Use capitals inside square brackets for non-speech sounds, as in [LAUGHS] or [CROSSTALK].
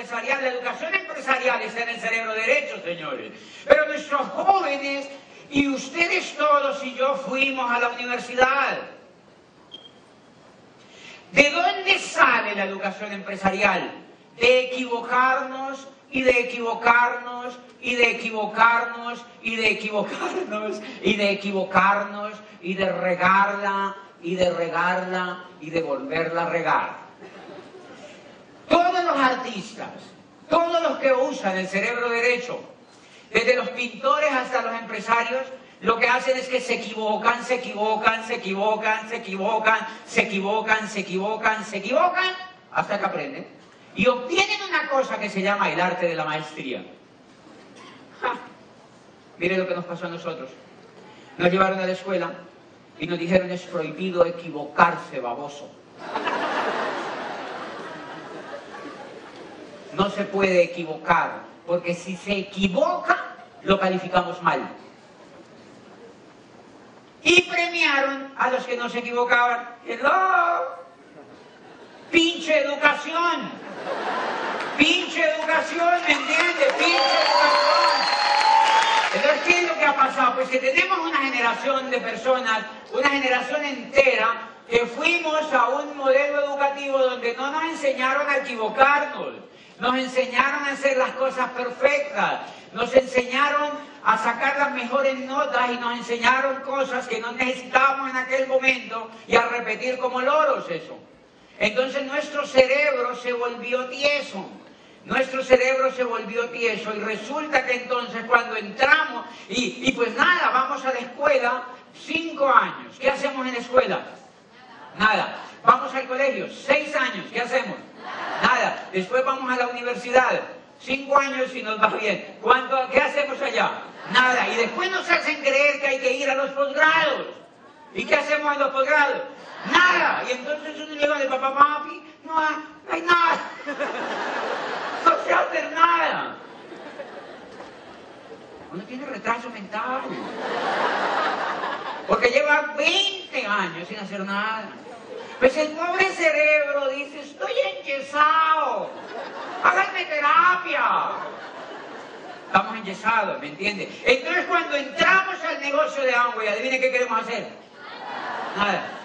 empresarial. La educación empresarial está en el cerebro derecho, señores. Pero nuestros jóvenes y ustedes todos y yo fuimos a la universidad. ¿De dónde sale la educación empresarial? De equivocarnos y de equivocarnos y de equivocarnos y de equivocarnos y de equivocarnos y de regarla y de regarla y de volverla a regar. Los artistas, todos los que usan el cerebro derecho, desde los pintores hasta los empresarios, lo que hacen es que se equivocan, se equivocan, se equivocan, se equivocan, se equivocan, se equivocan, se equivocan, hasta que aprenden. Y obtienen una cosa que se llama el arte de la maestría. Mire lo que nos pasó a nosotros. Nos llevaron a la escuela y nos dijeron es prohibido equivocarse, baboso. No se puede equivocar, porque si se equivoca, lo calificamos mal. Y premiaron a los que no se equivocaban. ¡Hello! ¡Pinche educación! ¡Pinche educación! ¿Me entiendes? ¡Pinche educación! Entonces, ¿qué es lo que ha pasado? Pues que tenemos una generación de personas, una generación entera, que fuimos a un modelo educativo donde no nos enseñaron a equivocarnos, nos enseñaron a hacer las cosas perfectas, nos enseñaron a sacar las mejores notas y nos enseñaron cosas que no necesitábamos en aquel momento y a repetir como loros eso. Entonces nuestro cerebro se volvió tieso nuestro cerebro se volvió tieso y resulta que entonces cuando entramos y, pues nada, vamos a la escuela cinco años. ¿Qué hacemos en la escuela? Nada. Vamos al colegio, seis años. ¿Qué hacemos? Nada. Después vamos a la universidad, cinco años y nos va bien. ¿Cuánto, ¿Qué hacemos allá? Nada. Y después nos hacen creer que hay que ir a los posgrados. ¿Y qué hacemos en los posgrados? Nada. Y entonces uno llega de papá, papi, no hay nada [LAUGHS] no se hace nada. Uno tiene retraso mental. Porque lleva 20 años sin hacer nada. Pues el pobre cerebro dice, estoy enyesado. Háganme terapia. Estamos enyesados, ¿me entiende? Entonces cuando entramos al negocio de Amway, adivine qué queremos hacer. Nada.